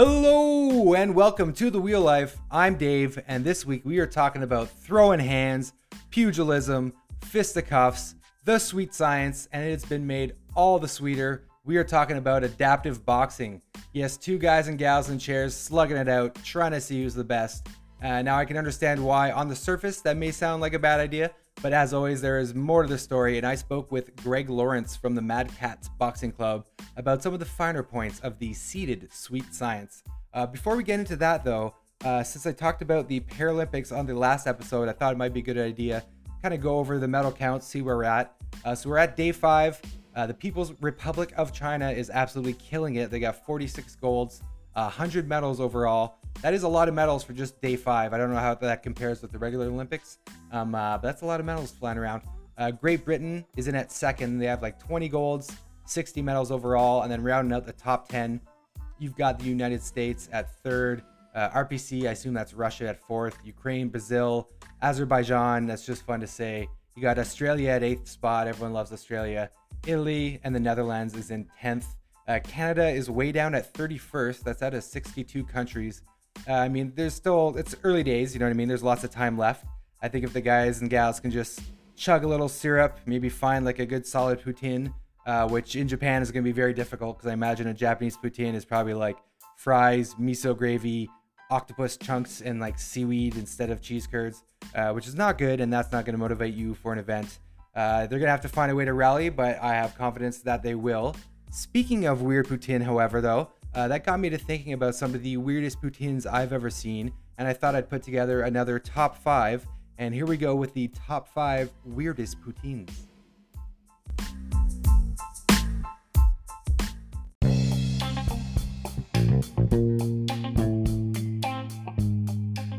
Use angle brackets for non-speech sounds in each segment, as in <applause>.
Hello and welcome to the Wheel Life. I'm Dave, and this week we are talking about throwing hands, pugilism, fisticuffs, the sweet science, and it's been made all the sweeter. We are talking about adaptive boxing. Yes, two guys and gals in chairs slugging it out, trying to see who's the best. Uh, now I can understand why, on the surface, that may sound like a bad idea, but as always, there is more to the story, and I spoke with Greg Lawrence from the MadKatz Boxing Club about some of the finer points of the seated sweet science. Uh, before we get into that, though, uh, since I talked about the Paralympics on the last episode, I thought it might be a good idea kind of go over the medal counts, see where we're at. Uh, so we're at day five. Uh, the People's Republic of China is absolutely killing it. They got 46 golds, 100 medals overall. That is a lot of medals for just day five. I don't know how that compares with the regular Olympics, um, uh, but that's a lot of medals flying around. Uh, Great Britain is in at second. They have like 20 golds, 60 medals overall, and then rounding out the top 10, you've got the United States at third. Uh, RPC, I assume that's Russia at fourth. Ukraine, Brazil, Azerbaijan. That's just fun to say. You got Australia at eighth spot. Everyone loves Australia. Italy and the Netherlands is in 10th. Uh, Canada is way down at 31st. That's out of 62 countries. Uh, I mean, there's still, it's early days, you know what I mean? There's lots of time left. I think if the guys and gals can just chug a little syrup, maybe find like a good solid poutine, uh, which in Japan is going to be very difficult because I imagine a Japanese poutine is probably like fries, miso gravy, octopus chunks, and like seaweed instead of cheese curds, uh, which is not good, and that's not going to motivate you for an event. Uh, they're going to have to find a way to rally, but I have confidence that they will. Speaking of weird poutine, however, though, uh, that got me to thinking about some of the weirdest poutines I've ever seen, and I thought I'd put together another top five. And here we go with the top five weirdest poutines.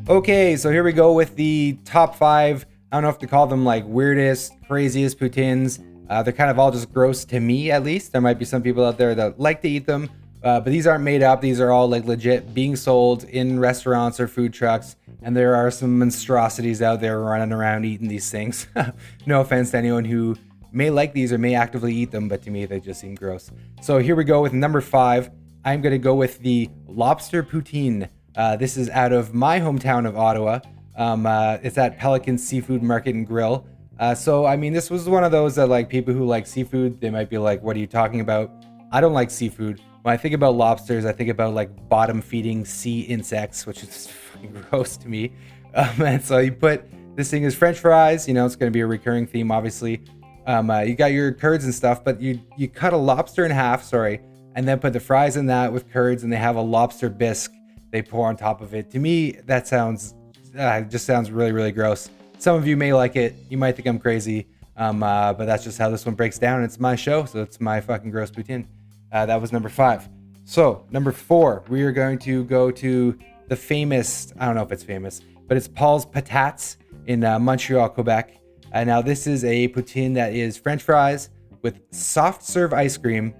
Okay, so here we go with the top five. I don't know if to call them like weirdest, craziest poutines. Uh, they're kind of all just gross to me, at least. There might be some people out there that like to eat them, uh, but these aren't made up. These are all like legit being sold in restaurants or food trucks. And there are some monstrosities out there running around eating these things. <laughs> no offense to anyone who may like these or may actively eat them, but to me, they just seem gross. So here we go with number five. I'm going to go with the lobster poutine. Uh, this is out of my hometown of Ottawa. Um, uh, it's at Pelican Seafood Market and Grill. Uh, so, I mean, this was one of those that, like, people who like seafood, they might be like, what are you talking about? I don't like seafood. When I think about lobsters, I think about, like, bottom feeding sea insects, which is fucking <laughs> gross to me. Um, <laughs> and so you put this thing is French fries, you know, it's going to be a recurring theme, obviously. Um, uh, you got your curds and stuff, but you, you cut a lobster in half, sorry, and then put the fries in that with curds, and they have a lobster bisque they pour on top of it. To me, that sounds uh, just sounds really really gross. Some of you may like it. You might think I'm crazy, um, uh, but that's just how this one breaks down. It's my show, so it's my fucking gross poutine. Uh, that was number five. So number four, we are going to go to the famous. I don't know if it's famous, but it's Paul's Patates in uh, Montreal, Quebec. Uh, now this is a poutine that is French fries with soft serve ice cream,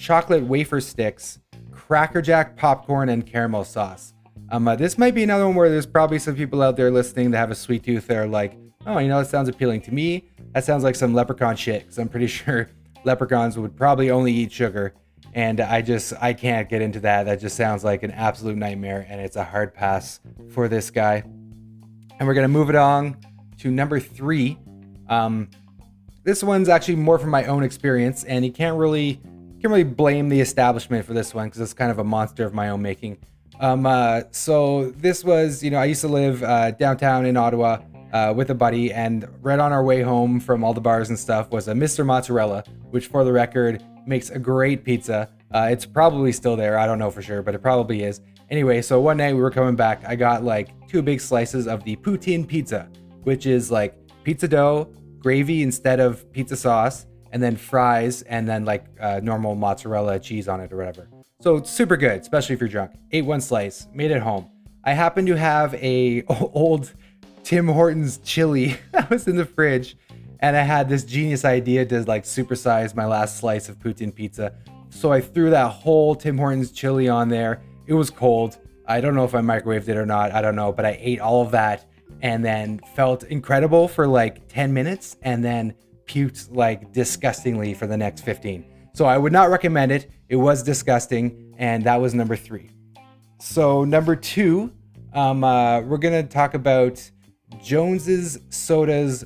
chocolate wafer sticks, Cracker Jack popcorn and caramel sauce. Um, uh, this might be another one where there's probably some people out there listening that have a sweet tooth that are like, oh, you know, that sounds appealing to me. That sounds like some leprechaun shit. Because I'm pretty <laughs> sure leprechauns would probably only eat sugar. And I just, I can't get into that. That just sounds like an absolute nightmare. And it's a hard pass for this guy. And we're going to move it on to number three. Um, this one's actually more from my own experience. And you can't really can't really blame the establishment for this one because it's kind of a monster of my own making. Um, uh, so this was, you know, I used to live uh, downtown in Ottawa uh, with a buddy, and right on our way home from all the bars and stuff was a Mr. Mozzarella, which, for the record, makes a great pizza. Uh, it's probably still there. I don't know for sure, but it probably is. Anyway, so one night we were coming back. I got like two big slices of the poutine pizza, which is like pizza dough, gravy instead of pizza sauce, and then fries, and then like uh, normal mozzarella cheese on it or whatever. So super good, especially if you're drunk. Ate one slice, made it home. I happen to have a <laughs> old Tim Hortons chili <laughs> that was in the fridge, and I had this genius idea to like supersize my last slice of poutine pizza. So I threw that whole Tim Hortons chili on there. It was cold. I don't know if I microwaved it or not. I don't know, but I ate all of that and then felt incredible for like 10 minutes and then puked like disgustingly for the next 15. So I would not recommend it. It was disgusting, and that was number three. So number two, um, uh, we're gonna talk about Jones's Soda's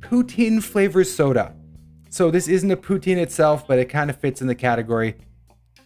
poutine flavor soda. So this isn't a poutine itself, but it kind of fits in the category.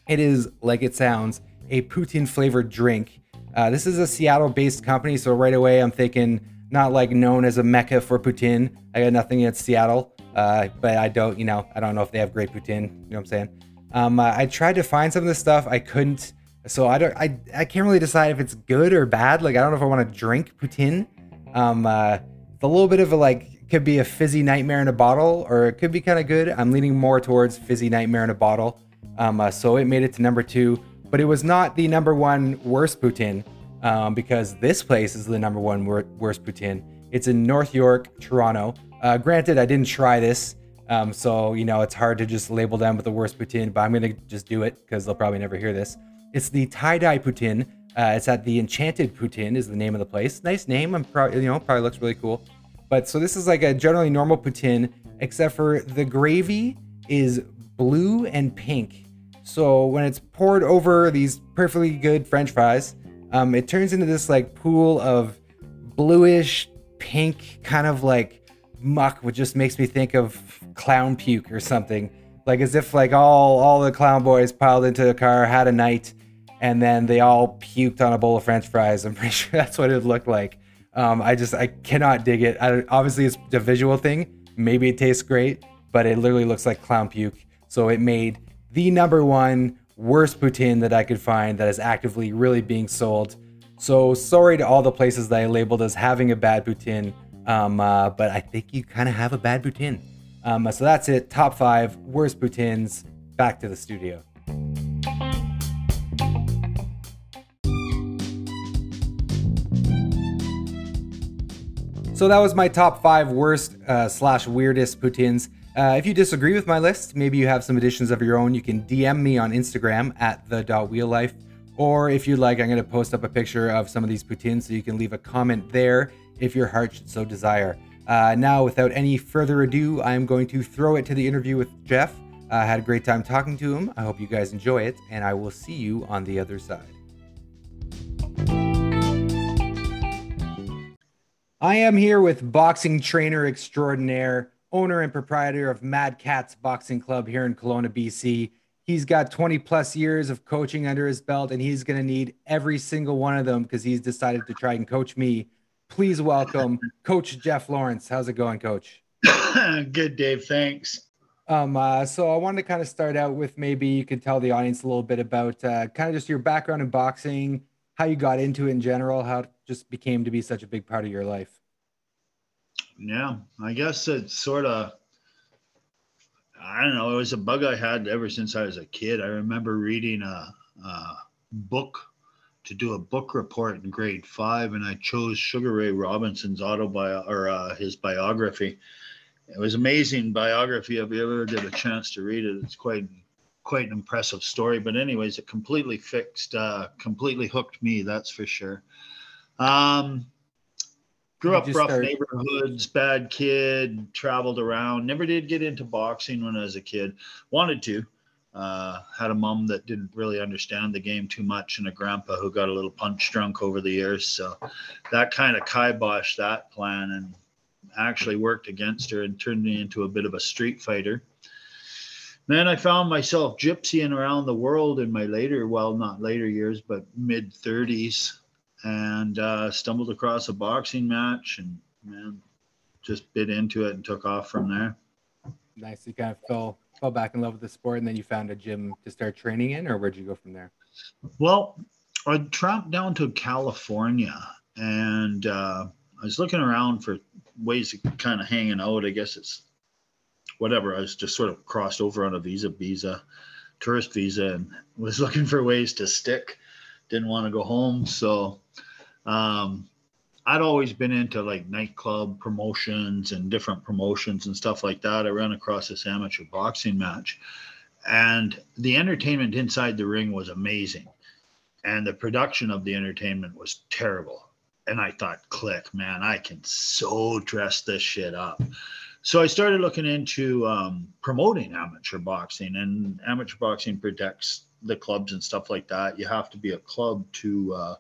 It is like it sounds, a poutine flavored drink. Uh, this is a Seattle-based company, so right away I'm thinking not like known as a mecca for poutine. I got nothing against Seattle, uh, but I don't, you know, I don't know if they have great poutine. You know what I'm saying? Um, uh, I tried to find some of this stuff. I couldn't. So I don't. I I can't really decide if it's good or bad. Like I don't know if I want to drink poutine. Um, uh, it's a little bit of a like could be a fizzy nightmare in a bottle, or it could be kind of good. I'm leaning more towards fizzy nightmare in a bottle. Um, uh, so it made it to number two, but it was not the number one worst poutine um, because this place is the number one wor- worst poutine. It's in North York, Toronto. Uh, granted, I didn't try this. Um, so, you know, it's hard to just label them with the worst poutine, but I'm to just do it because they'll probably never hear this. It's the tie dye poutine. Uh, it's at the Enchanted Poutine is the name of the place. Nice name. I'm probably, you know, probably looks really cool. But so this is like a generally normal poutine, except for the gravy is blue and pink. So when it's poured over these perfectly good French fries, um, it turns into this like pool of bluish pink kind of like muck, which just makes me think of clown puke or something. Like as if like all all the clown boys piled into a car, had a night, and then they all puked on a bowl of French fries. I'm pretty <laughs> sure that's what it looked like. Um, I just I cannot dig it. I, obviously, it's a visual thing. Maybe it tastes great, but it literally looks like clown puke. So it made the number one worst poutine that I could find that is actively really being sold. So sorry to all the places that I labeled as having a bad poutine, um, uh, but I think you kind of have a bad poutine. Um, so that's it. Top five worst poutines. Back to the studio. So that was my top five worst uh, slash weirdest poutines. Uh, if you disagree with my list, maybe you have some additions of your own, you can DM me on Instagram at the wheel life. Or if you'd like, I'm going to post up a picture of some of these poutines so you can leave a comment there if your heart should so desire. Uh, now, without any further ado, I'm going to throw it to the interview with Geoff. I had a great time talking to him. I hope you guys enjoy it, and I will see you on the other side. I am here with boxing trainer extraordinaire, owner and proprietor of MadKatz Boxing Club here in Kelowna, BC. He's got 20 plus years of coaching under his belt, and he's going to need every single one of them because he's decided to try and coach me Please welcome Coach Geoff Lawrence. How's it going, Coach? <laughs> Good, Dave. Thanks. Um, uh, so I wanted to kind of start out with maybe you could tell the audience a little bit about uh, kind of just your background in boxing, how you got into it in general, how it just became to be such a big part of your life. Yeah, I guess it's sort of, I don't know, it was a bug I had ever since I was a kid. I remember reading a, a book to do a book report in grade five, and I chose Sugar Ray Robinson's autobi or uh, his biography. It was amazing biography. If you ever get a chance to read it, it's quite quite an impressive story. But anyways, it completely fixed, uh, completely hooked me. That's for sure. Um, grew up rough start- neighborhoods, bad kid, traveled around. Never did get into boxing when I was a kid. Wanted to. Uh, had a mom that didn't really understand the game too much, and a grandpa who got a little punch drunk over the years. So that kind of kiboshed that plan and actually worked against her and turned me into a bit of a street fighter. Then I found myself gypsying around the world in my later, well, not later years, but mid 30s, and uh, stumbled across a boxing match and man, just bit into it and took off from there. Nice. You kind of fell fell back in love with the sport, and then you found a gym to start training in, or where'd you go from there? Well, I tramped down to California, and uh, I was looking around for ways of kind of hanging out. I guess it's whatever. I was just sort of crossed over on a visa, visa, tourist visa, and <laughs> was looking for ways to stick. Didn't want to go home, so um, I'd always been into like nightclub promotions and different promotions and stuff like that. I ran across this amateur boxing match, and the entertainment inside the ring was amazing, and the production of the entertainment was terrible. And I thought, click, man, I can so dress this shit up. So I started looking into um, promoting amateur boxing, and amateur boxing protects the clubs and stuff like that, you have to be a club to uh,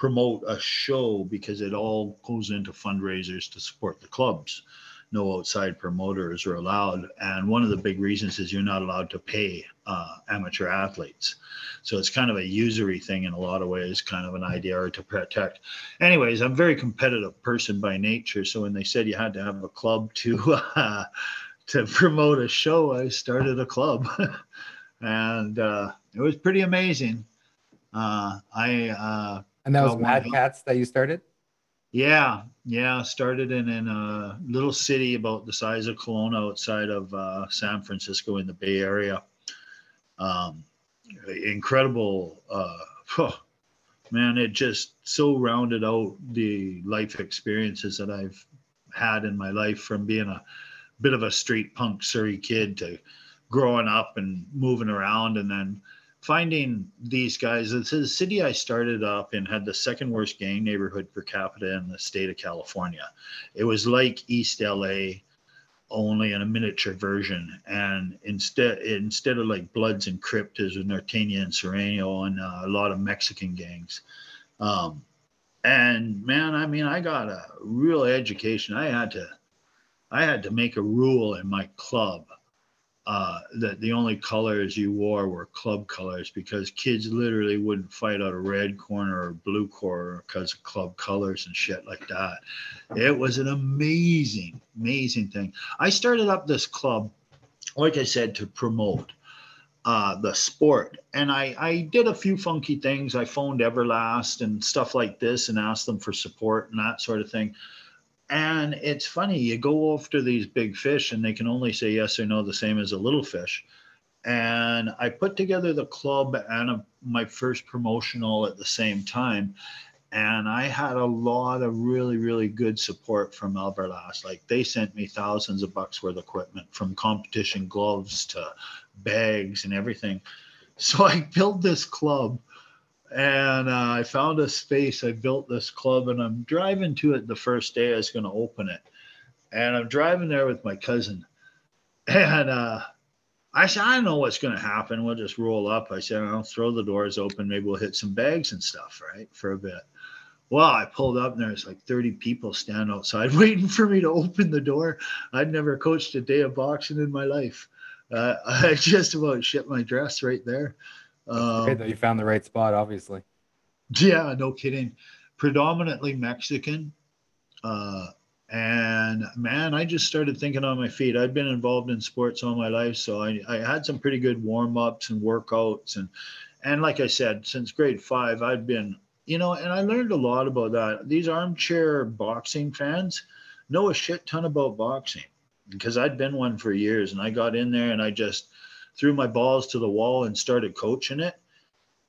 promote a show because it all goes into fundraisers to support the clubs. No outside promoters are allowed. And one of the big reasons is you're not allowed to pay uh, amateur athletes. So it's kind of a usury thing in a lot of ways, kind of an idea to protect. Anyways, I'm a very competitive person by nature. So when they said you had to have a club to, <laughs> uh, to promote a show, I started a club. <laughs> and uh, it was pretty amazing. Uh, I uh, and that was MadKatz that you started? Yeah, yeah. Started in, in a little city about the size of Kelowna outside of uh, San Francisco in the Bay Area. Um, incredible. Uh, oh, <sighs> man, it just so rounded out the life experiences that I've had in my life from being a bit of a street punk Surrey kid to growing up and moving around and then finding these guys. It's the city I started up and had the second worst gang neighborhood per capita in the state of California. It was like East LA, only in a miniature version. And instead, instead of like Bloods and Crips, there's Norteño and Sureño and uh, a lot of Mexican gangs. Um, and man, I mean, I got a real education. I had to, I had to make a rule in my club uh, that the only colors you wore were club colors because kids literally wouldn't fight out a red corner or blue corner because of club colors and shit like that. It was an amazing, amazing thing. I started up this club, like I said, to promote uh, the sport. And I, I did a few funky things. I phoned Everlast and stuff like this and asked them for support and that sort of thing. And it's funny, you go after these big fish and they can only say yes or no, the same as a little fish. And I put together the club and a, my first promotional at the same time. And I had a lot of really, really good support from Everlast. Like they sent me thousands of bucks worth of equipment from competition gloves to bags and everything. So I built this club and uh, I found a space. I built this club, and I'm driving to it the first day I was going to open it. And I'm driving there with my cousin, <laughs> and uh, I said, I know what's going to happen. We'll just roll up. I said, I'll throw the doors open. Maybe we'll hit some bags and stuff, right, for a bit. Well, I pulled up and there's like 30 people standing outside <laughs> waiting for me to open the door. I'd never coached a day of boxing in my life. Uh, <laughs> I just about shit my dress right there. Um, great that you found the right spot, obviously. Yeah, no kidding. Predominantly Mexican. Uh, and man, I just started thinking on my feet. I'd been involved in sports all my life, so I, I had some pretty good warm ups and workouts. And, and like I said, since grade five, I'd been, you know, and I learned a lot about that. These armchair boxing fans know a shit ton about boxing because I'd been one for years and I got in there and I just, threw my balls to the wall and started coaching it.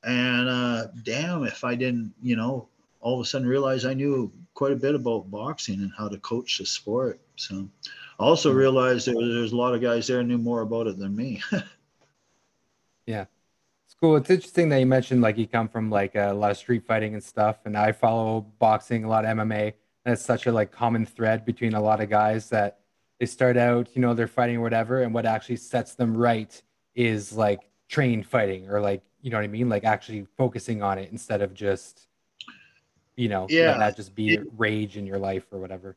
And uh, damn, if I didn't, you know, all of a sudden realize I knew quite a bit about boxing and how to coach the sport. So I also hmm. realized there was, there's a lot of guys there knew more about it than me. <laughs> yeah. It's cool. It's interesting that you mentioned like you come from like a lot of street fighting and stuff. And I follow boxing, a lot of MMA. And it's such a like common thread between a lot of guys that they start out, you know, they're fighting or whatever. And what actually sets them right is like trained fighting or like you know what I mean, like actually focusing on it instead of just you know yeah that just be it, rage in your life or whatever.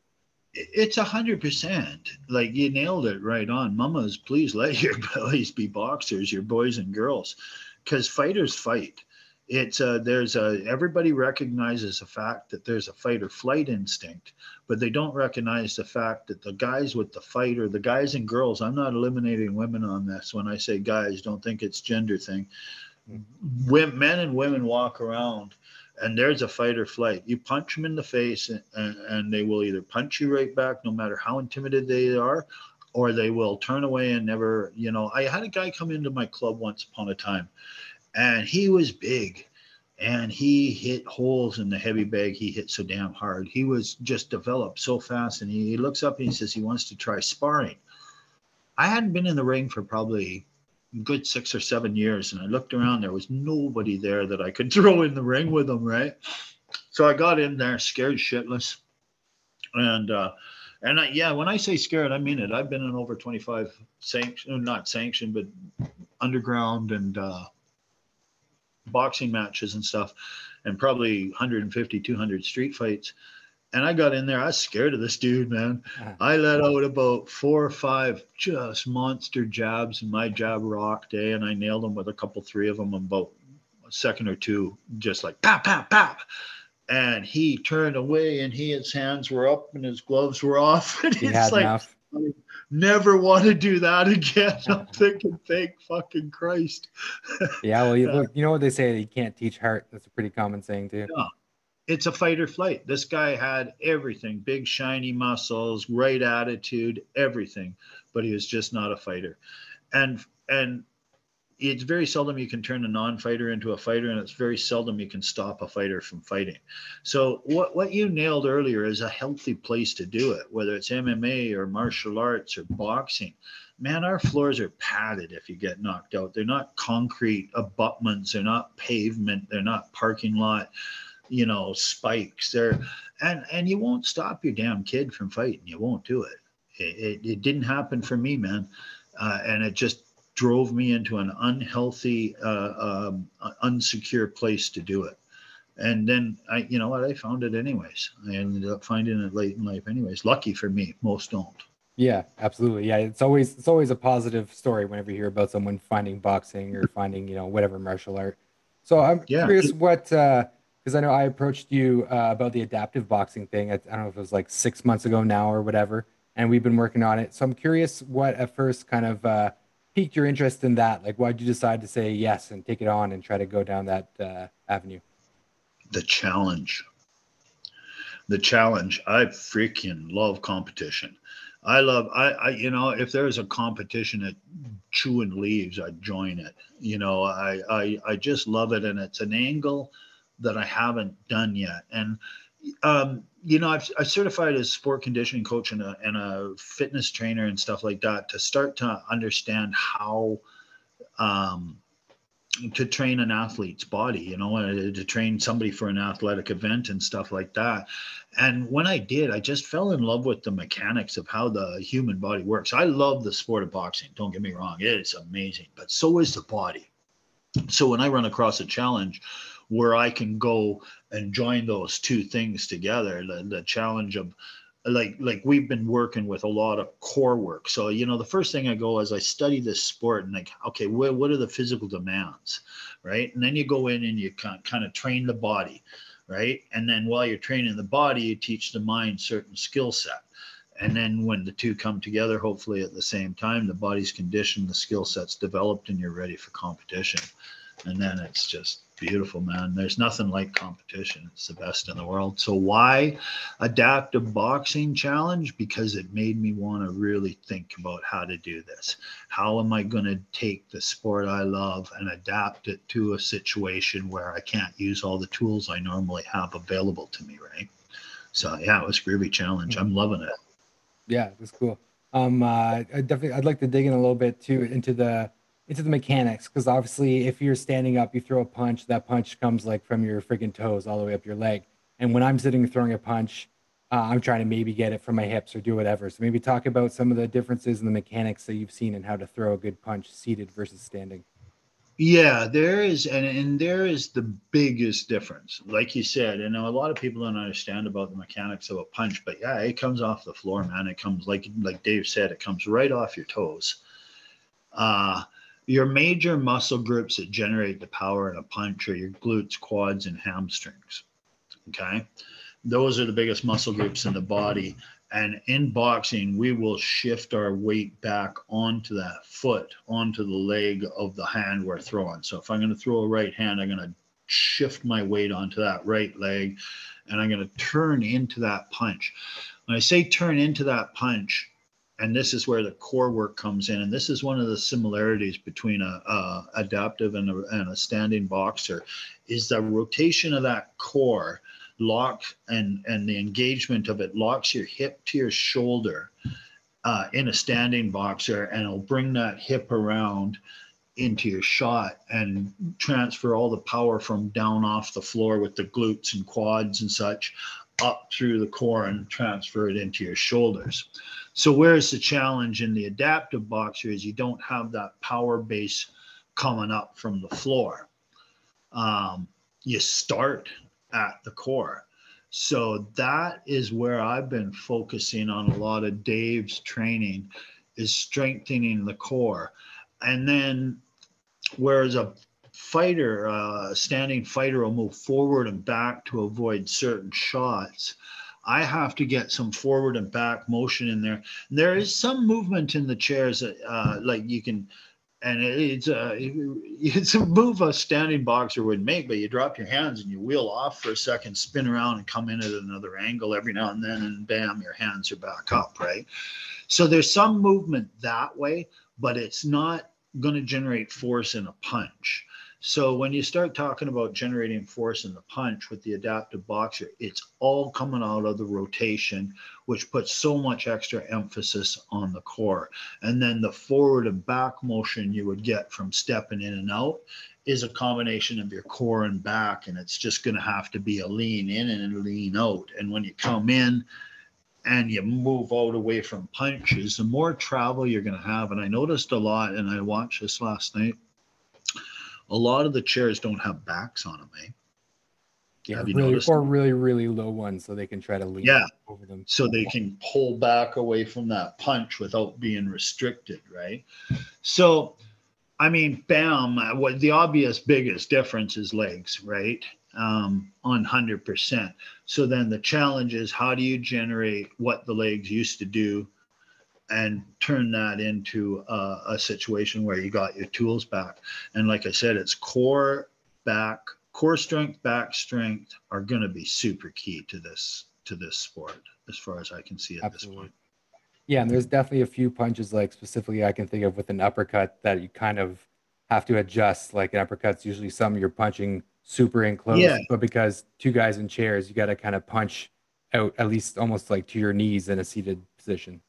It's a hundred percent. Like you nailed it right on. Mamas, please let your <laughs> boys be boxers, your boys and girls, because fighters fight it's uh, there's a everybody recognizes the fact that there's a fight or flight instinct but they don't recognize the fact that the guys with the fight or the guys and girls i'm not eliminating women on this when i say guys don't think it's gender thing. Women, men and women walk around and there's a fight or flight. You punch them in the face and, and, and they will either punch you right back no matter how intimidated they are or they will turn away and never you know i had a guy come into my club once upon a time and he was big. And he hit holes in the heavy bag he hit so damn hard. He was just developed so fast and he, he looks up and he says he wants to try sparring. I hadn't been in the ring for probably good six or seven years and i looked around. There was nobody there that i could <laughs> throw in the ring with him right? So i got in there scared shitless. And uh and I, yeah, when I say scared, I mean it. I've been in over 25 sanctioned, not sanctioned, but underground and uh, boxing matches and stuff, and probably 150, 200 street fights. And I got in there. I was scared of this dude, man. I let out about four or five just monster jabs, and my jab rocked, eh? And I nailed him with a couple, three of them, about a second or two, just like pow, pow, pow. And he turned away, and he his hands were up, and his gloves were off. <laughs> And He it's like, enough. Never want to do that again. <laughs> I'm thinking, thank fucking Christ. <laughs> Yeah, well, you, look, you know what they say? You can't teach heart. That's a pretty common saying too. It's a fight or flight. This guy had everything big, shiny muscles, right attitude, everything, but he was just not a fighter. And, and, it's very seldom you can turn a non-fighter into a fighter, and it's very seldom you can stop a fighter from fighting. So what what you nailed earlier is a healthy place to do it, whether it's MMA or martial arts or boxing. Man, our floors are padded if you get knocked out. They're not concrete abutments, they're not pavement, they're not parking lot, you know, spikes. They're and and you won't stop your damn kid from fighting. You won't do it. It, it, it didn't happen for me, man, uh, and it just drove me into an unhealthy, uh, um, unsecure place to do it. And then I, you know what, I found it anyways. I ended up finding it late in life anyways. Lucky for me, most don't. Yeah, absolutely. Yeah, it's always it's always a positive story whenever you hear about someone finding boxing or finding you know whatever martial art. So I'm Yeah. curious what because I know I approached you uh, about the adaptive boxing thing. I, I don't know if it was like six months ago now or whatever, and we've been working on it. So I'm curious what at first kind of uh, piqued your interest in that. Like, why'd you decide to say yes and take it on and try to go down that uh, avenue? The challenge. The challenge. I freaking love competition. I love I, I you know if there's a competition at chewing leaves, I'd join it. You know, I, I I just love it and it's an angle that I haven't done yet. And um, you know, I've I certified as sport conditioning coach and a and a fitness trainer and stuff like that to start to understand how um to train an athlete's body, you know, to train somebody for an athletic event and stuff like that. And when I did, I just fell in love with the mechanics of how the human body works. I love the sport of boxing. Don't get me wrong, it's amazing, but so is the body. So when I run across a challenge where I can go and join those two things together, the, the challenge of like like we've been working with a lot of core work. So you know the first thing i go is i study this sport and like okay what, what are the physical demands right? And then you go in and you kind kind of train the body right? And then while you're training the body you teach the mind certain skill set. And then when the two come together hopefully at the same time the body's conditioned the skill sets developed and you're ready for competition. And then it's just beautiful man. There's nothing like competition. It's the best in the world. So why adaptive boxing challenge? Because it made me want to really think about how to do this. How am i going to take the sport i love and adapt it to a situation where i can't use all the tools i normally have available to me right? So yeah it was a groovy challenge. I'm loving it. Yeah, that's cool. Um, uh, I definitely, I'd like to dig in a little bit too into the into the mechanics because obviously, if you're standing up, you throw a punch. That punch comes like from your freaking toes all the way up your leg. And when I'm sitting throwing a punch, uh, I'm trying to maybe get it from my hips or do whatever. So maybe talk about some of the differences in the mechanics that you've seen and how to throw a good punch seated versus standing. Yeah, there is, and, and there is the biggest difference. Like you said, and a lot of people don't understand about the mechanics of a punch, but yeah, it comes off the floor, man. It comes like like Dave said, it comes right off your toes. Uh your major muscle groups that generate the power in a punch are your glutes, quads, and hamstrings. Okay. Those are the biggest muscle groups in the body. And in boxing, we will shift our weight back onto that foot, onto the leg of the hand we're throwing. So if I'm going to throw a right hand, I'm going to shift my weight onto that right leg and I'm going to turn into that punch. When I say turn into that punch, and this is where the core work comes in, and this is one of the similarities between a, a adaptive and a, and a standing boxer, is the rotation of that core lock and and the engagement of it locks your hip to your shoulder uh, in a standing boxer and it'll bring that hip around into your shot and transfer all the power from down off the floor with the glutes and quads and such up through the core and transfer it into your shoulders. So whereas the challenge in the adaptive boxer is you don't have that power base coming up from the floor um, you start at the core. So that is where I've been focusing on a lot of Dave's training is strengthening the core. And then whereas a fighter, uh, standing fighter will move forward and back to avoid certain shots. I have to get some forward and back motion in there. And there is some movement in the chairs, uh, like you can, and it's a <laughs> it's a move a standing boxer would make, but you drop your hands and you wheel off for a second, spin around, and come in at another angle every now and then, and bam, your hands are back up, right? So there's some movement that way, but it's not going to generate force in a punch. So when you start talking about generating force in the punch with the adaptive boxer, it's all coming out of the rotation, which puts so much extra emphasis on the core. And then the forward and back motion you would get from stepping in and out is a combination of your core and back. And it's just going to have to be a lean in and a lean out. And when you come in, and you move out away from punches, the more travel you're going to have. And I noticed a lot, and I watched this last night a lot of the chairs don't have backs on them, eh? Yeah, really, or really, really low ones, so they can try to lean yeah. over them. So they can pull back away from that punch without being restricted, right? So, I mean, bam, what the obvious biggest difference is legs, right? Um, on 100%. So then the challenge is how do you generate what the legs used to do and turn that into a, a, situation where you got your tools back. And like I said, it's core, back, core strength, back strength are going to be super key to this to this sport, as far as I can see at Absolutely. this point. Yeah, and there's definitely a few punches, like specifically I can think of with an uppercut that you kind of have to adjust. Like an uppercut's usually something you're punching super in close, yeah. but because two guys in chairs, you got to kind of punch out at least almost like to your knees in a seated position.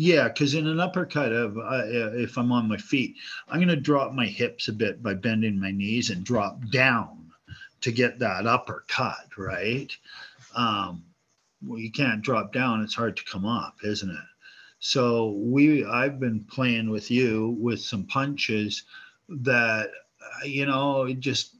Yeah, because in an uppercut, of uh, if I'm on my feet, I'm going to drop my hips a bit by bending my knees and drop down to get that uppercut, right? Um, well, you can't drop down; it's hard to come up, isn't it? So we, I've been playing with you with some punches that, uh, you know, it just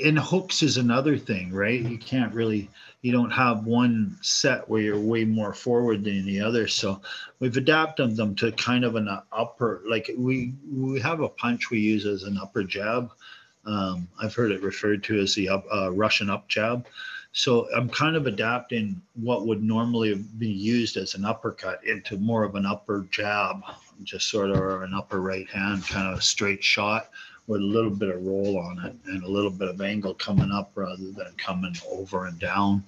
in hooks is another thing, right? You can't really you don't have one set where you're way more forward than the other. So we've adapted them to kind of an upper, like we we have a punch we use as an upper jab. Um, I've heard it referred to as the up, uh, Russian up jab. So I'm kind of adapting what would normally be used as an uppercut into more of an upper jab, just sort of an upper right hand kind of straight shot with a little bit of roll on it and a little bit of angle coming up rather than coming over and down.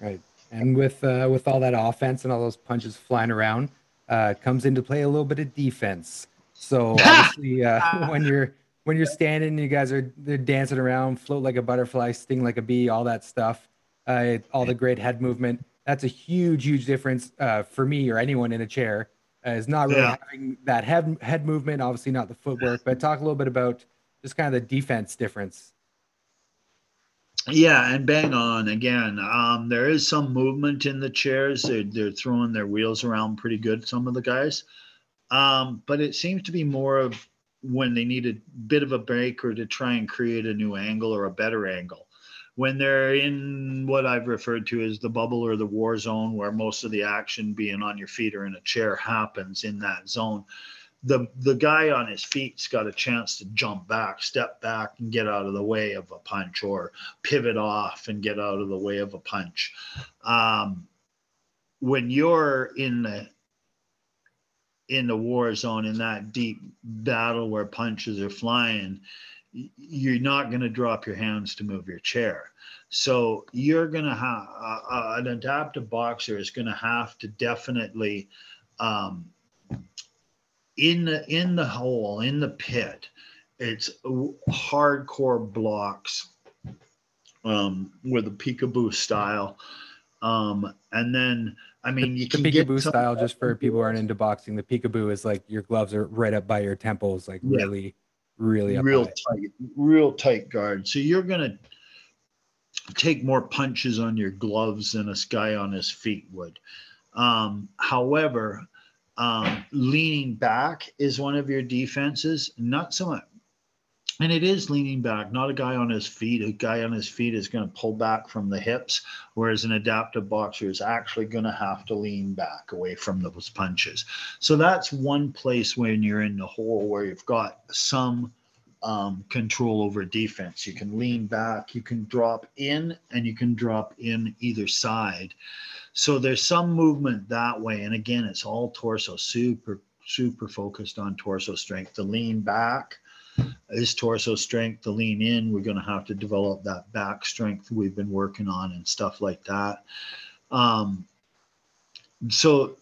Right. And with uh, with all that offense and all those punches flying around, uh, comes into play a little bit of defense. So <laughs> obviously, uh, <laughs> when you're when you're standing, you guys are they're dancing around, float like a butterfly, sting like a bee, all that stuff. Uh, all the great head movement. That's a huge, huge difference uh, for me or anyone in a chair is not really yeah. having that head head movement. Obviously, not the footwork, but talk a little bit about just kind of the defense difference. Yeah, and bang on again. Um, there is some movement in the chairs. They're, they're throwing their wheels around pretty good. Some of the guys, um, but it seems to be more of when they need a bit of a break or to try and create a new angle or a better angle when they're in what I've referred to as the bubble or the war zone, where most of the action being on your feet or in a chair happens in that zone, the the guy on his feet's got a chance to jump back, step back, and get out of the way of a punch, or pivot off and get out of the way of a punch. Um, when you're in the in the war zone in that deep battle where punches are flying you're not going to drop your hands to move your chair. So you're going to have uh, an adaptive boxer is going to have to definitely um, in the in the hole in the pit. It's hardcore blocks um, with a peekaboo style, um, and then I mean you the, can the peekaboo style. Just for people who aren't into boxing, the peekaboo is like your gloves are right up by your temples, like yeah. really really real tight, real tight guard. So you're gonna take more punches on your gloves than a guy on his feet would. Um, however, um, leaning back is one of your defenses. Not so much. And it is leaning back, not a guy on his feet. A guy on his feet is going to pull back from the hips, whereas an adaptive boxer is actually going to have to lean back away from those punches. So that's one place when you're in the hole where you've got some um, control over defense. You can lean back, you can drop in, and you can drop in either side. So there's some movement that way. And again, it's all torso, super, super focused on torso strength. To lean back is torso strength to lean in we're going to have to develop that back strength we've been working on and stuff like that. Um, so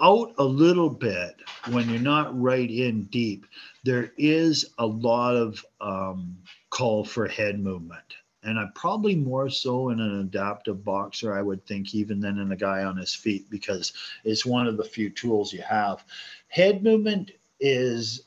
out a little bit when you're not right in deep there is a lot of um, call for head movement. And i probably more so in an adaptive boxer i would think even than in a guy on his feet because it's one of the few tools you have. Head movement is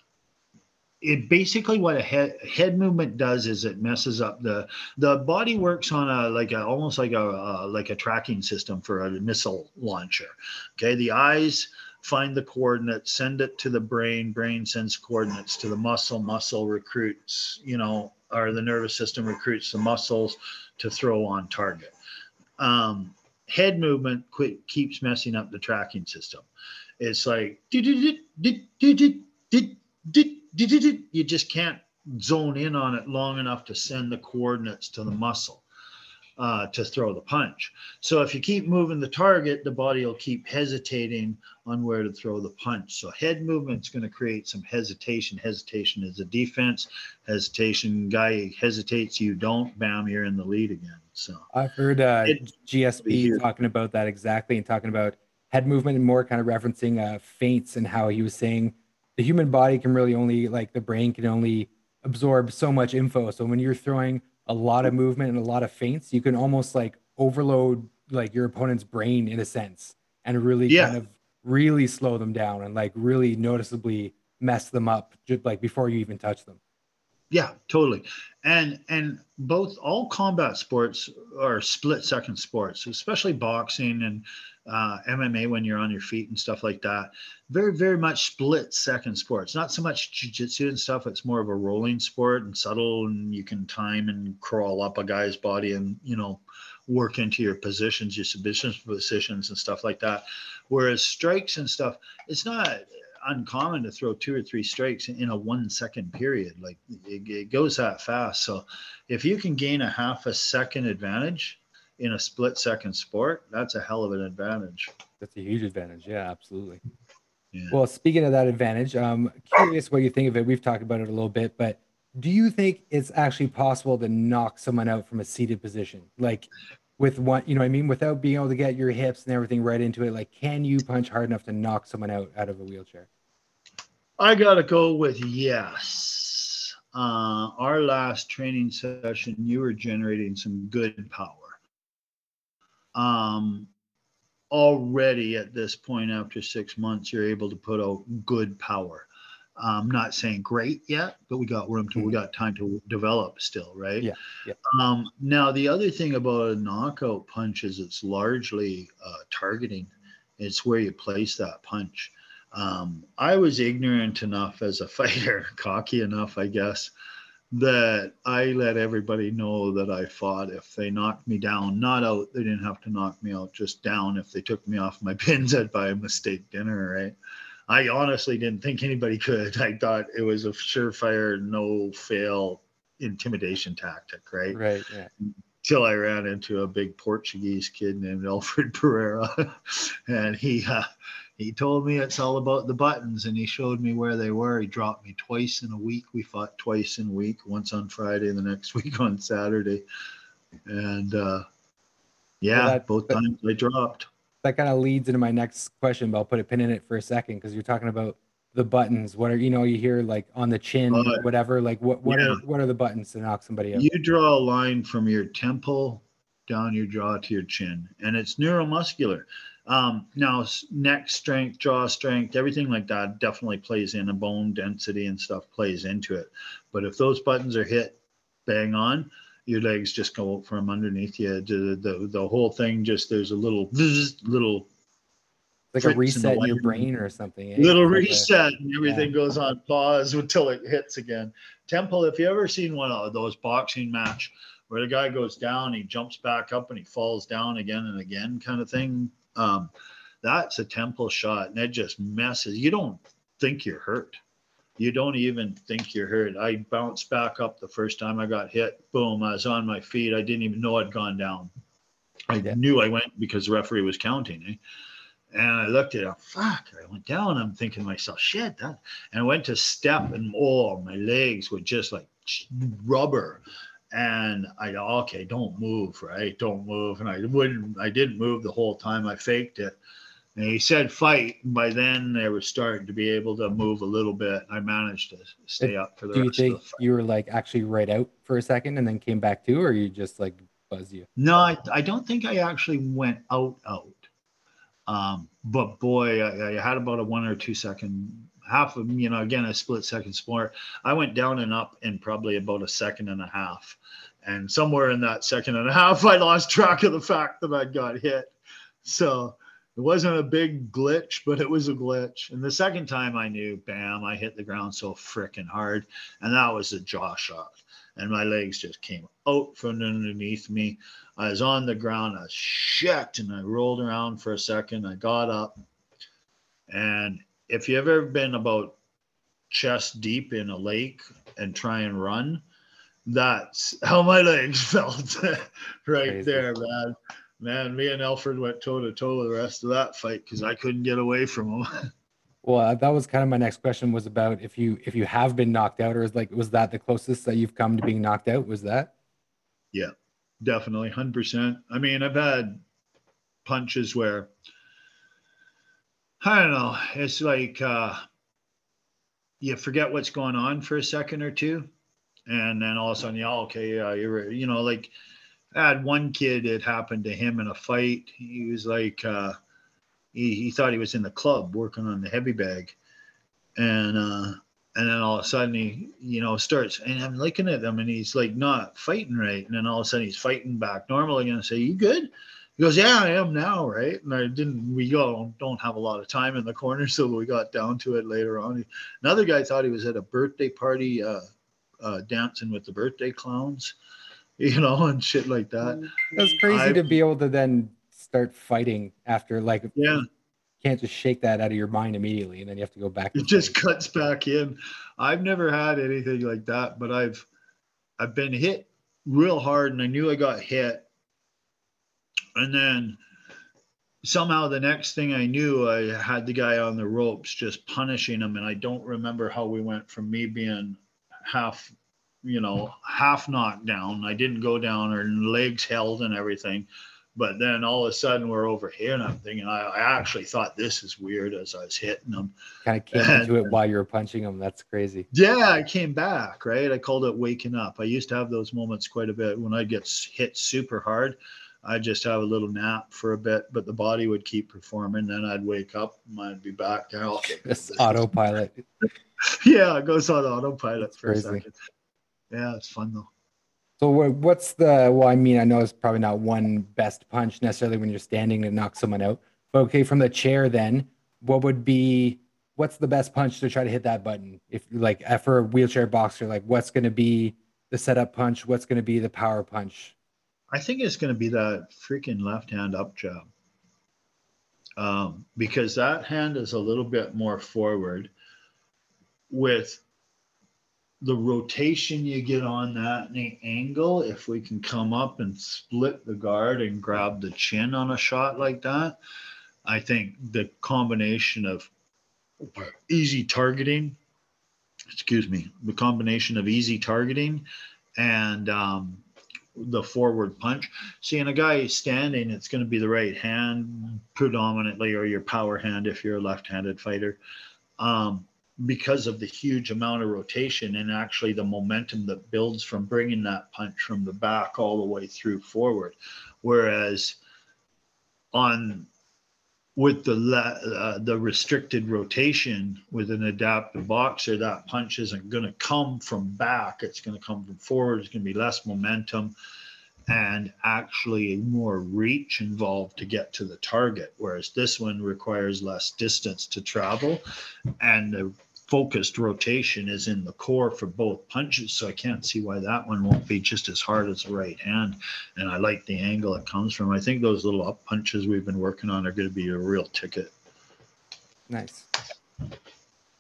it basically what a head, head movement does is it messes up the the body works on a like a almost like a uh, like a tracking system for a missile launcher. Okay the eyes find the coordinates send it to the brain brain sends coordinates to the muscle muscle recruits you know or the nervous system recruits the muscles to throw on target. Um, head movement quit, keeps messing up the tracking system. It's like you just can't zone in on it long enough to send the coordinates to the muscle uh, to throw the punch. So if you keep moving the target, the body will keep hesitating on where to throw the punch. So head movement is going to create some hesitation. Hesitation is a defense. Hesitation, guy hesitates, you don't, bam, you're in the lead again. So I've heard uh, it, GSP talking about that exactly and talking about head movement and more kind of referencing uh, feints and how he was saying the human body can really only like the brain can only absorb so much info. So when you're throwing a lot of movement and a lot of feints, you can almost like overload like your opponent's brain in a sense and really yeah. kind of really slow them down and like really noticeably mess them up just like before you even touch them. Yeah, totally. And and both all combat sports are split second sports, especially boxing and uh, MMA when you're on your feet and stuff like that. Very, very much split second sports. Not so much jiu-jitsu and stuff. It's more of a rolling sport and subtle, and you can time and crawl up a guy's body and you know work into your positions, your submission positions and stuff like that. Whereas strikes and stuff, it's not uncommon to throw two or three strikes in a one second period. Like it, it goes that fast. So if you can gain a half a second advantage in a split second sport, that's a hell of an advantage. That's a huge advantage. Yeah, absolutely. Yeah. Well, speaking of that advantage, I'm curious what you think of it. We've talked about it a little bit, but do you think it's actually possible to knock someone out from a seated position? Like with one, you know what I mean? Without being able to get your hips and everything right into it, like can you punch hard enough to knock someone out out of a wheelchair? I got to go with yes. Uh, our last training session, you were generating some good power um, already at this point after six months you're able to put out good power i'm not saying great yet but we got room to mm-hmm. we got time to develop still right yeah, yeah. Um, now the other thing about a knockout punch is it's largely uh, targeting it's where you place that punch um, i was ignorant enough as a <laughs> fighter cocky enough i guess that I let everybody know that I fought. If they knocked me down, not out, they didn't have to knock me out, just down. If they took me off my <laughs> pins, I'd buy a mistake dinner, right? I honestly didn't think anybody could. I thought it was a surefire, no fail intimidation tactic, right? Right. Yeah. Till I ran into a big Portuguese kid named Alfred <laughs> Pereira, and he uh, he told me it's all about the buttons and he showed me where they were. He dropped me twice in a week. We fought twice in a week, once on Friday and the next <laughs> week on Saturday. And uh, yeah, that, both times I dropped. That kind of leads into my next question, but I'll put a pin in it for a second because you're talking about the buttons. What are you know you hear like on the chin, uh, whatever. Like what what yeah. are what are the buttons to knock somebody out? You draw a line from your temple down your jaw to your chin, and it's neuromuscular. Um, now, neck strength, jaw strength, everything like that definitely plays in. A bone density and stuff plays into it. But if those buttons are hit bang on, your legs just go out from underneath you. The, the, the whole thing just there's a little little like a reset in your brain or something. Eh? Little like reset, a, and everything yeah. goes on pause until it hits again. Temple, if you ever seen one of those boxing match where the guy goes down, he jumps back up, and he falls down again and again, kind of thing. Um, that's a temple shot, and it just messes. You don't think you're hurt. You don't even think you're hurt. I bounced back up the first time I got hit. Boom, I was on my feet. I didn't even know I'd gone down. I yeah. knew I went because the referee was counting. Eh? And I looked at him, fuck, I went down. I'm thinking to myself, shit, that. And I went to step, and oh, my legs were just like rubber. And I, okay, don't move, right? Don't move. And I wouldn't, I didn't move the whole time. I faked it. And he said fight. By then, they were starting to be able to move a little bit. I managed to stay up for the Do you think you were like actually right out for a second and then came back to, or you just like buzz you? No, I, I don't think I actually went out out. Um, but boy, I, I, had about a one or two second half of you know again a split second sport. I went down and up in probably about a second and a half, and somewhere in that second and a half, <laughs> I lost track of the fact that I got hit. So it wasn't a big glitch, but it was a glitch. And the second time I knew, bam, I hit the ground so freaking hard, and that was a jaw shot and my legs just came out from underneath me. I was on the ground, I was shit, and I rolled around for a second. I got up, and if you've ever been about chest deep in a lake and try and run, that's how my legs <laughs> felt <laughs> right Crazy. there, man. Man, me and Alfred went toe to toe the rest of that fight because I couldn't get away from him. <laughs> Well, uh, that was kind of my next question was about if you if you have been knocked out or is like was that the closest that you've come to being knocked out? Was that? Yeah, definitely, hundred percent. I mean, I've had punches where I don't know. It's like uh, you forget what's going on for a second or two, and then all of a sudden, yeah, okay, yeah, you're you know like. I had one kid it happened to him in a fight. He was like, uh, he, he thought he was in the club working on the heavy bag, and uh, and then all of a sudden he you know starts and I'm looking at him and he's like not fighting right, and then all of a sudden he's fighting back normal again. I say, "You good?" He goes, "Yeah, I am now, right?" And I didn't. We go don't have a lot of time in the corner, <laughs> so we got down to it later on. Another guy thought he was at a birthday party, uh, uh, dancing with the birthday clowns, <laughs> you know, and shit like that. That's crazy I, to be able to then start fighting after like yeah can't just shake that out of your mind immediately and then you have to go back it just <laughs> cuts back in i've never had anything like that but i've i've been hit real hard and i knew i got hit and then somehow the next thing i knew i had the guy on the ropes just punishing him and i don't remember how we went from me being half you know half knocked down i didn't go down or legs held and everything but then all of a sudden we're over here, and I'm thinking, I, I actually thought this is weird as I was hitting him. Kind of came and, into it while you were punching him. That's crazy. Yeah, I came back, right? I called it waking up. I used to have those moments quite a bit when I get hit super hard. I just have a little nap for a bit, but the body would keep performing. Then I'd wake up, and I'd be back. there. okay, <laughs> this autopilot. <laughs> yeah, it goes on autopilot That's for crazy. a second. Yeah, it's fun though. So what's the? Well, I mean, I know it's probably not one best punch necessarily when you're standing to knock someone out. But okay, from the chair, then what would be? What's the best punch to try to hit that button? If like for a wheelchair boxer, like what's going to be the setup punch? What's going to be the power punch? I think it's going to be that freaking left hand up jab. Um, because that hand is a little bit more forward with the rotation you get on that and the angle, if we can come up and split the guard and grab the chin on a shot like that, I think the combination of easy targeting, excuse me, the combination of easy targeting and um, the forward punch. Seeing a guy standing, it's going to be the right hand predominantly, or your power hand if you're a left handed fighter. Um, because of the huge amount of rotation and actually the momentum that builds from bringing that punch from the back all the way through forward. Whereas on with the uh, the restricted rotation with an adaptive boxer, that punch isn't going to come from back. It's going to come from forward. It's going to be less momentum, and actually more reach involved to get to the target, whereas this one requires less distance to travel and the focused rotation is in the core for both punches. So I can't see why that one won't be just as hard as the right hand. And I like the angle it comes from. I think those little up punches we've been working on are going to be a real ticket. Nice.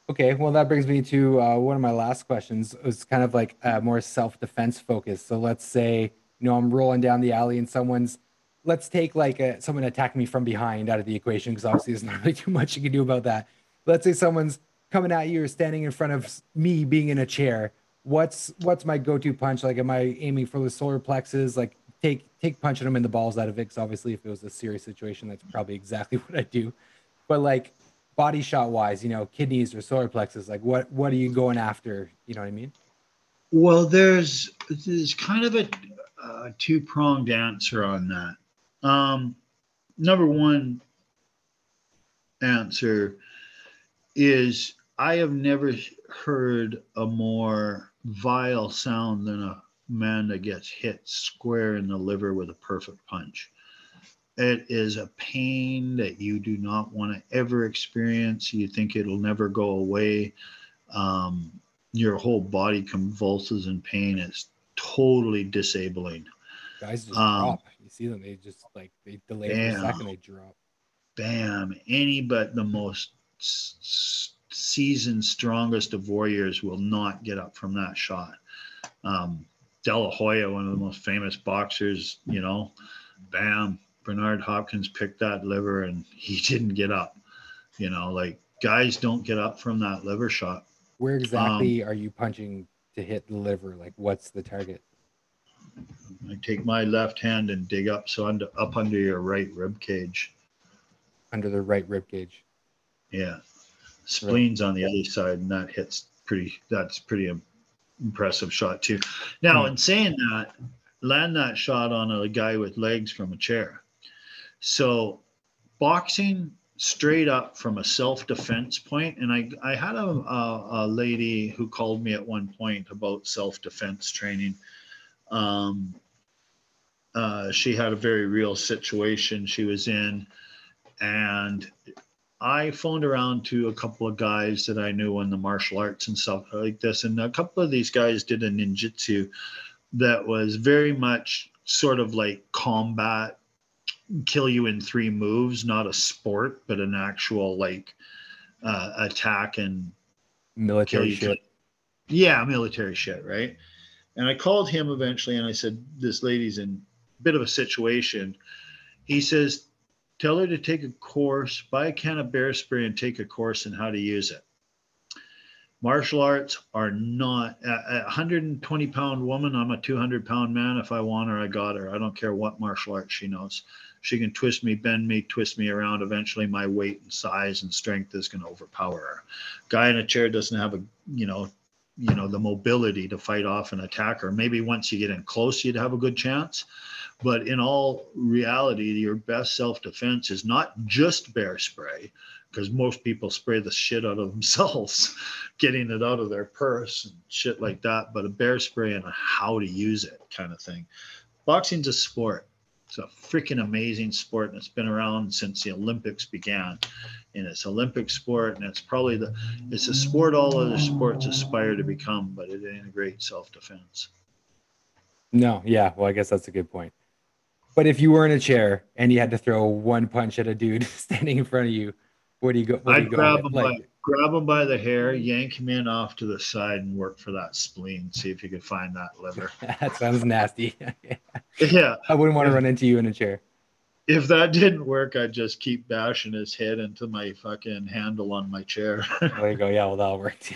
Okay, well, that brings me to uh, one of my last questions. It was kind of like uh, more self defense focused. So let's say, you know, I'm rolling down the alley and someone's, let's take like a, someone attacking me from behind out of the equation because obviously there's not really <laughs> too much you can do about that. Let's say someone's coming at you or standing in front of me being in a chair. What's what's my go-to punch? Like, am I aiming for the solar plexus? Like, take take punching them in the balls out of it. Because obviously, if it was a serious situation, that's probably exactly <laughs> what I do. But like, body shot wise, you know, kidneys or solar plexus, like what what are you going after? You know what I mean? Well, there's there's kind of a, a two pronged answer on that. Um, number one answer is I have never heard a more vile sound than a man that gets hit square in the liver with a perfect punch. It is a pain that you do not want to ever experience. You think it'll never go away. Um, your whole body convulses in pain. It's totally disabling. Guys just um, drop. You see them, they just like they delay bam, a second, they drop. Bam. Any but the most s- seasoned strongest of warriors will not get up from that shot. Um, De La Hoya, one of the most famous boxers, you know, bam, Bernard Hopkins picked that liver and he <laughs> didn't get up. You know, like guys don't get up from that liver shot. Where exactly um, are you punching to hit the liver? Like, what's the target? I take my left hand and dig up so under up under your right rib cage. Under the right rib cage. Yeah, spleen's on the other side, and that hits pretty. That's pretty impressive shot too. Now, hmm. in saying that, land that shot on a guy with legs from a chair. So boxing straight up from a self-defense point and i i had a, a, a lady who called me at one point about self-defense training um, uh, she had a very real situation she was in and i phoned around to a couple of guys that i knew in the martial arts and stuff like this and a couple of these guys did a ninjutsu that was very much sort of like combat kill you in three moves, not a sport, but an actual like uh, attack and military shit. Yeah, military shit, right? And I called him eventually and I said, This lady's in a bit of a situation. He says, Tell her to take a course, buy a can of bear spray and take a course in how to use it. Martial arts are not a 120 pound woman. I'm a 200 pound man. If I want her, I got her. I don't care what martial arts she knows. She can twist me, bend me, twist me around. Eventually, my weight and size and strength is going to overpower her. Guy in a chair doesn't have a, you know, you know, the mobility to fight off an attacker. Maybe once you get in close, you'd have a good chance. But in all reality, your best self defense is not just bear spray, because most people spray the shit out of themselves, <laughs> getting it out of their purse and shit like that. But a bear spray and a how to use it kind of thing. Boxing's a sport. It's a freaking amazing sport, and it's been around since the Olympics began. And it's Olympic sport, and it's probably the it's a sport all other sports aspire to become, but it integrates self-defense. No, yeah, well, I guess that's a good point. But if you were in a chair and you had to throw one punch at a dude <laughs> standing in front of you, what do you go? I'd grab him like, by grab him by the hair, yank him in off to the side, and work for that spleen. See if you could find that liver. <laughs> that sounds nasty. <laughs> yeah, I wouldn't want to run into you in a chair. If that didn't work, I'd just keep bashing his head into my fucking handle on my chair. there you go. Yeah, well, that'll work too.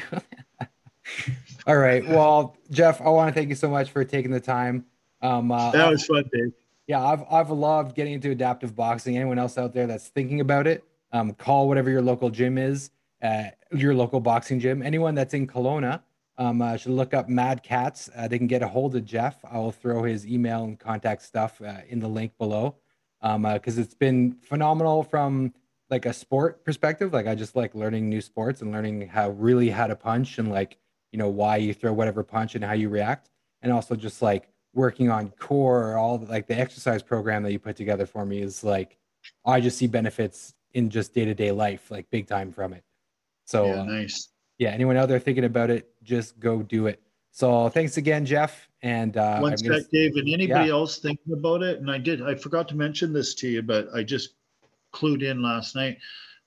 All right. Well, Geoff, I want to thank you so much for taking the time. Um, uh, that was fun, Dave. Yeah, I've I've loved getting into adaptive boxing. Anyone else out there that's thinking about it, um, call whatever your local gym is uh, your local boxing gym. Anyone that's in Kelowna um, uh, should look up MadKatz. Uh, they can get a hold of Geoff. I will throw his email and contact stuff uh, in the link below because um, uh, it's been phenomenal from like a sport perspective. Like I just like learning new sports and learning how really how to punch and like you know why you throw whatever punch and how you react, and also just like working on core, all the, like the exercise program that you put together for me is like, I just see benefits in just day to day life, like big time from it. So yeah, uh, nice. yeah, anyone out there thinking about it, just go do it. So thanks again, Geoff. And uh, One sec, Dave, and anybody yeah. else thinking about it? And I did, I forgot to mention this to you, but I just clued in last night.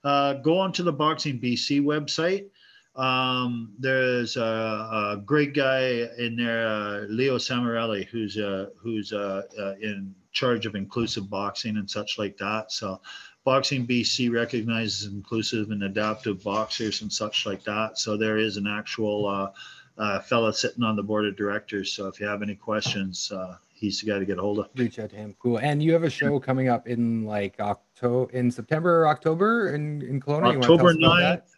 Uh, go onto the Boxing BC website. Um, there's a, a great guy in there, uh, Leo Samarelli, who's uh, who's uh, uh, in charge of inclusive boxing and such like that. So, Boxing BC recognizes inclusive and adaptive boxers and such like that. So there is an actual uh, uh, fella sitting on the board of directors. So if you have any questions, uh, he's the guy to get a hold of. reach out to him. Cool. And you have a show coming up in like October, in September or October in in Kelowna. You wanna tell October us 9th,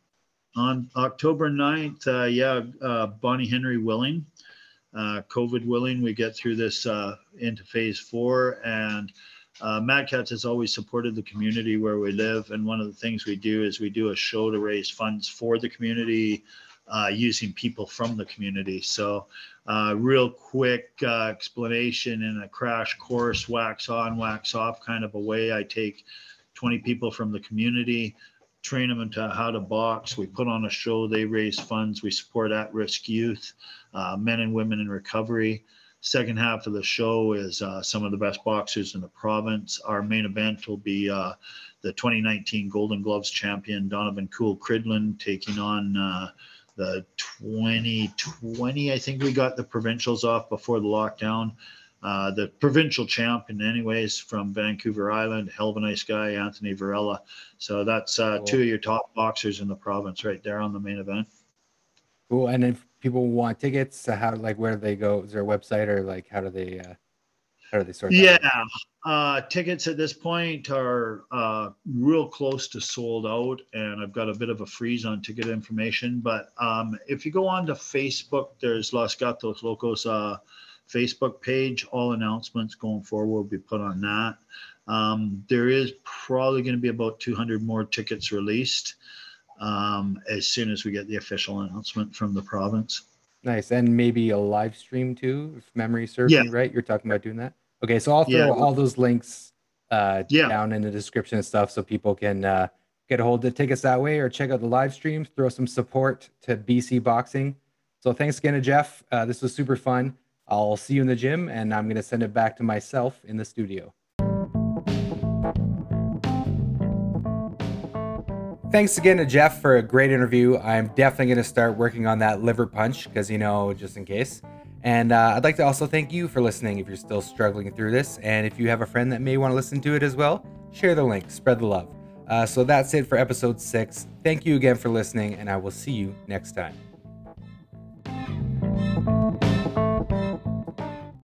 on October 9th, uh, yeah, uh, Bonnie Henry willing, uh, COVID willing, we get through this uh, into phase four. And uh, MadKatz has always supported the community where we live. And one of the things we do is we do a show to raise funds for the community uh, using people from the community. So, real quick explanation in a crash course, wax on, wax off kind of a way. I take 20 people from the community, train them into how to box. We put on a show, they raise funds, we support at risk youth, uh, men and women in recovery. Second half of the show is uh, some of the best boxers in the province. Our main event will be uh, the 2019 Golden Gloves champion Donovan Cool Cridlin taking on uh, the 2020. I think we got the provincials off before the lockdown. Uh, the provincial champion, anyways, from Vancouver Island, hell of a nice guy, Anthony Varela. So that's uh, Cool. two of your top boxers in the province right there on the main event. Cool. And if people want tickets, how like where do they go? Is there a website or like how do they uh how do they sort Yeah, uh, tickets at this point are uh, real close to sold out, and I've got a bit of a freeze on ticket information. But um, if you go on to Facebook, there's Los Gatos Locos uh, Facebook page. All announcements going forward will be put on that. Um, there is probably going to be about 200 more tickets released um, as soon as we get the official announcement from the province. Nice. And maybe a live stream too, if memory serves Yeah. me right. You're talking about doing that. Okay, so I'll throw Yeah. all those links uh Yeah. down in the description and stuff so people can uh get a hold of tickets that way or check out the live streams, throw some support to BC boxing. So thanks again to Geoff. Uh, this was super fun. I'll see you in the gym and I'm gonna send it back to myself in the studio. Thanks again to Geoff for a great interview. I'm definitely going to start working on that liver punch because, you know, just in case. And uh, I'd like to also thank you for listening if you're still struggling through this. And if you have a friend that may want to listen to it as well, share the link, spread the love. Uh, so that's it for episode six. Thank you again for listening, and I will see you next time.